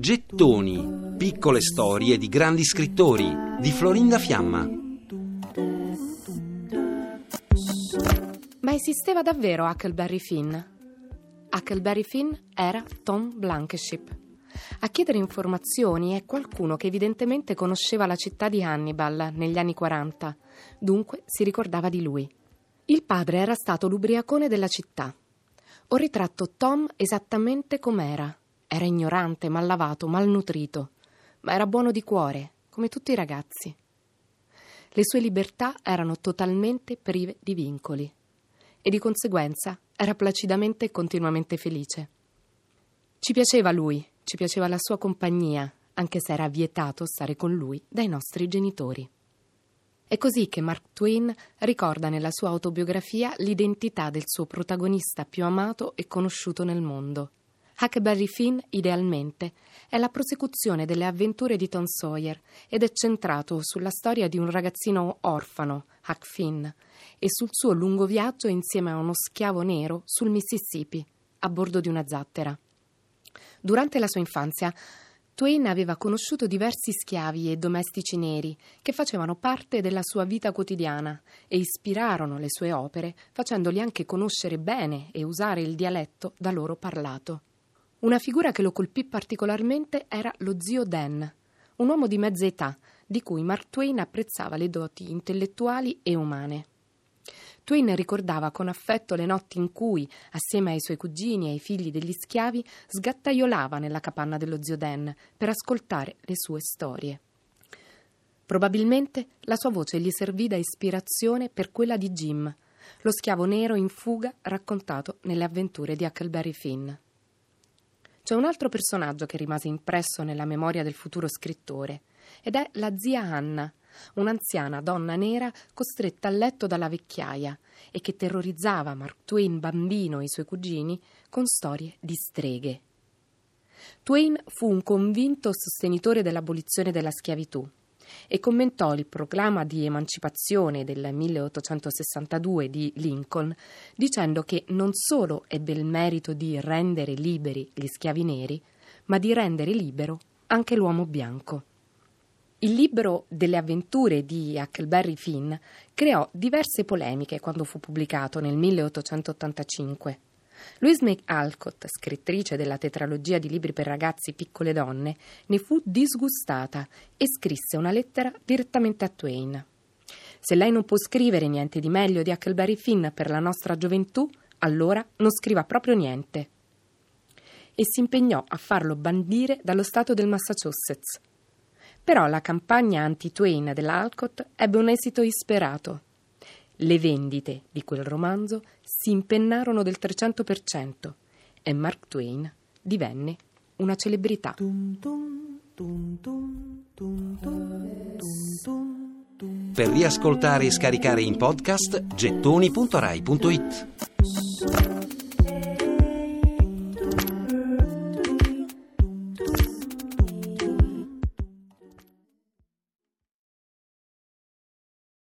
Gettoni, piccole storie di grandi scrittori di Florinda Fiamma. Ma esisteva davvero Huckleberry Finn? Huckleberry Finn era Tom Blankenship. A chiedere informazioni è qualcuno che evidentemente conosceva la città di Hannibal negli anni 40, dunque si ricordava di lui. Il padre era stato l'ubriacone della città. Ho ritratto Tom esattamente com'era. Era ignorante, mal lavato, malnutrito, ma era buono di cuore, come tutti i ragazzi. Le sue libertà erano totalmente prive di vincoli e di conseguenza era placidamente e continuamente felice. Ci piaceva lui, ci piaceva la sua compagnia, anche se era vietato stare con lui dai nostri genitori. È così che Mark Twain ricorda nella sua autobiografia l'identità del suo protagonista più amato e conosciuto nel mondo. Huckleberry Finn, idealmente, è la prosecuzione delle avventure di Tom Sawyer ed è centrato sulla storia di un ragazzino orfano, Huck Finn, e sul suo lungo viaggio insieme a uno schiavo nero sul Mississippi, a bordo di una zattera. Durante la sua infanzia, Twain aveva conosciuto diversi schiavi e domestici neri che facevano parte della sua vita quotidiana e ispirarono le sue opere facendogli anche conoscere bene e usare il dialetto da loro parlato. Una figura che lo colpì particolarmente era lo zio Dan, un uomo di mezza età, di cui Mark Twain apprezzava le doti intellettuali e umane. Twain ricordava con affetto le notti in cui, assieme ai suoi cugini e ai figli degli schiavi, sgattaiolava nella capanna dello zio Dan per ascoltare le sue storie. Probabilmente la sua voce gli servì da ispirazione per quella di Jim, lo schiavo nero in fuga raccontato nelle avventure di Huckleberry Finn. C'è un altro personaggio che rimase impresso nella memoria del futuro scrittore, ed è la zia Anna, un'anziana donna nera costretta a letto dalla vecchiaia e che terrorizzava Mark Twain bambino e i suoi cugini con storie di streghe. Twain fu un convinto sostenitore dell'abolizione della schiavitù e commentò il proclama di emancipazione del 1862 di Lincoln dicendo che non solo ebbe il merito di rendere liberi gli schiavi neri, ma di rendere libero anche l'uomo bianco. Il libro delle avventure di Huckleberry Finn creò diverse polemiche quando fu pubblicato nel 1885. Louise May Alcott, scrittrice della tetralogia di libri per ragazzi Piccole donne, ne fu disgustata e scrisse una lettera direttamente a Twain. Se lei non può scrivere niente di meglio di Huckleberry Finn per la nostra gioventù, allora non scriva proprio niente. E si impegnò a farlo bandire dallo Stato del Massachusetts. Però la campagna anti-Twain dell'Alcott ebbe un esito isperato. Le vendite di quel romanzo si impennarono del 300% e Mark Twain divenne una celebrità. Per riascoltare e scaricare in podcast gettoni.rai.it